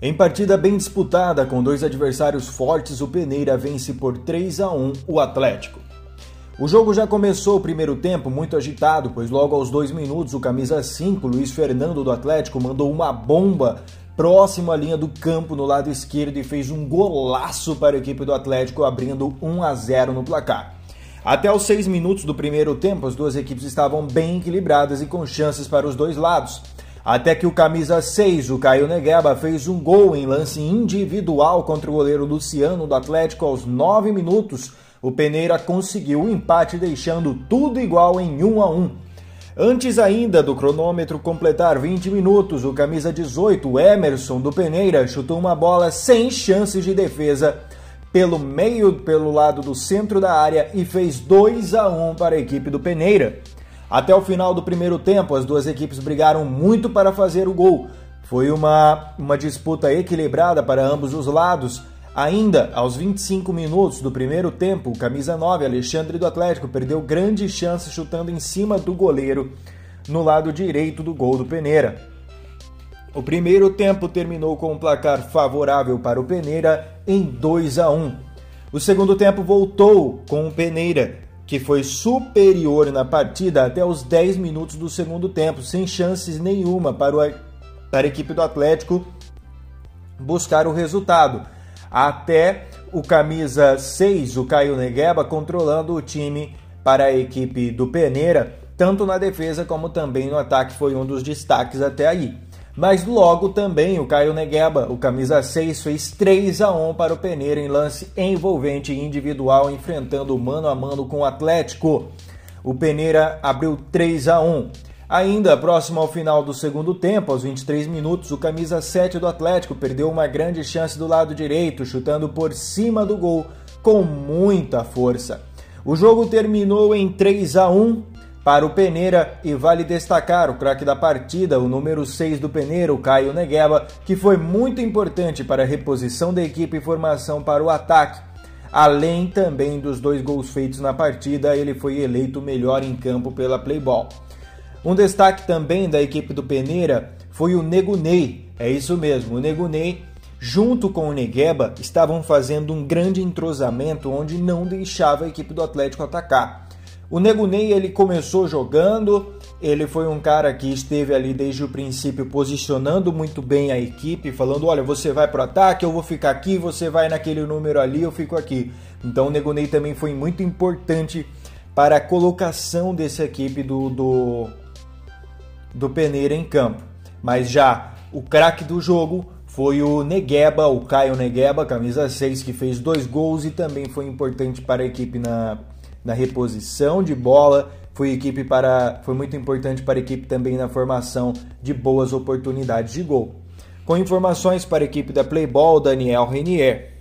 Em partida bem disputada, com dois adversários fortes, o Peneira vence por 3 a 1 o Atlético. O jogo já começou o primeiro tempo muito agitado, pois logo aos dois minutos o camisa 5, Luiz Fernando do Atlético, mandou uma bomba próximo à linha do campo no lado esquerdo e fez um golaço para a equipe do Atlético, abrindo 1 a 0 no placar. Até os seis minutos do primeiro tempo, as duas equipes estavam bem equilibradas e com chances para os dois lados. Até que o camisa 6, o Caio Negueba, fez um gol em lance individual contra o goleiro Luciano do Atlético aos 9 minutos. O Peneira conseguiu o empate, deixando tudo igual em 1 a 1. Antes ainda do cronômetro completar 20 minutos, o camisa 18, Emerson do Peneira, chutou uma bola sem chances de defesa pelo meio, pelo lado do centro da área e fez 2 a 1 para a equipe do Peneira. Até o final do primeiro tempo, as duas equipes brigaram muito para fazer o gol. Foi uma, uma disputa equilibrada para ambos os lados. Ainda aos 25 minutos do primeiro tempo, o camisa 9, Alexandre do Atlético, perdeu grande chance chutando em cima do goleiro no lado direito do gol do Peneira. O primeiro tempo terminou com um placar favorável para o Peneira em 2 a 1. O segundo tempo voltou com o Peneira que foi superior na partida até os 10 minutos do segundo tempo, sem chances nenhuma para, o, para a equipe do Atlético buscar o resultado. Até o camisa 6, o Caio Negueba, controlando o time para a equipe do Peneira, tanto na defesa como também no ataque, foi um dos destaques até aí. Mas logo também o Caio Negueba, o camisa 6, fez 3 a 1 para o Peneira em lance envolvente individual, enfrentando mano a mano com o Atlético. O Peneira abriu 3 a 1. Ainda próximo ao final do segundo tempo, aos 23 minutos, o camisa 7 do Atlético perdeu uma grande chance do lado direito, chutando por cima do gol com muita força. O jogo terminou em 3 a 1 para o Peneira e vale destacar o craque da partida, o número 6 do Peneira, o Caio Negueba, que foi muito importante para a reposição da equipe e formação para o ataque. Além também dos dois gols feitos na partida, ele foi eleito melhor em campo pela Playball. Um destaque também da equipe do Peneira foi o Negunei. É isso mesmo, o Negunei, junto com o Negueba, estavam fazendo um grande entrosamento onde não deixava a equipe do Atlético atacar. O Nego Ney ele começou jogando, ele foi um cara que esteve ali desde o princípio posicionando muito bem a equipe, falando: olha, você vai para o ataque, eu vou ficar aqui, você vai naquele número ali, eu fico aqui. Então o Nego Ney também foi muito importante para a colocação dessa equipe do, do, do Peneira em campo. Mas já o craque do jogo foi o Negueba, o Caio Negueba, camisa 6, que fez dois gols e também foi importante para a equipe na na reposição de bola, foi equipe para foi muito importante para a equipe também na formação de boas oportunidades de gol. Com informações para a equipe da Playball, Daniel Renier.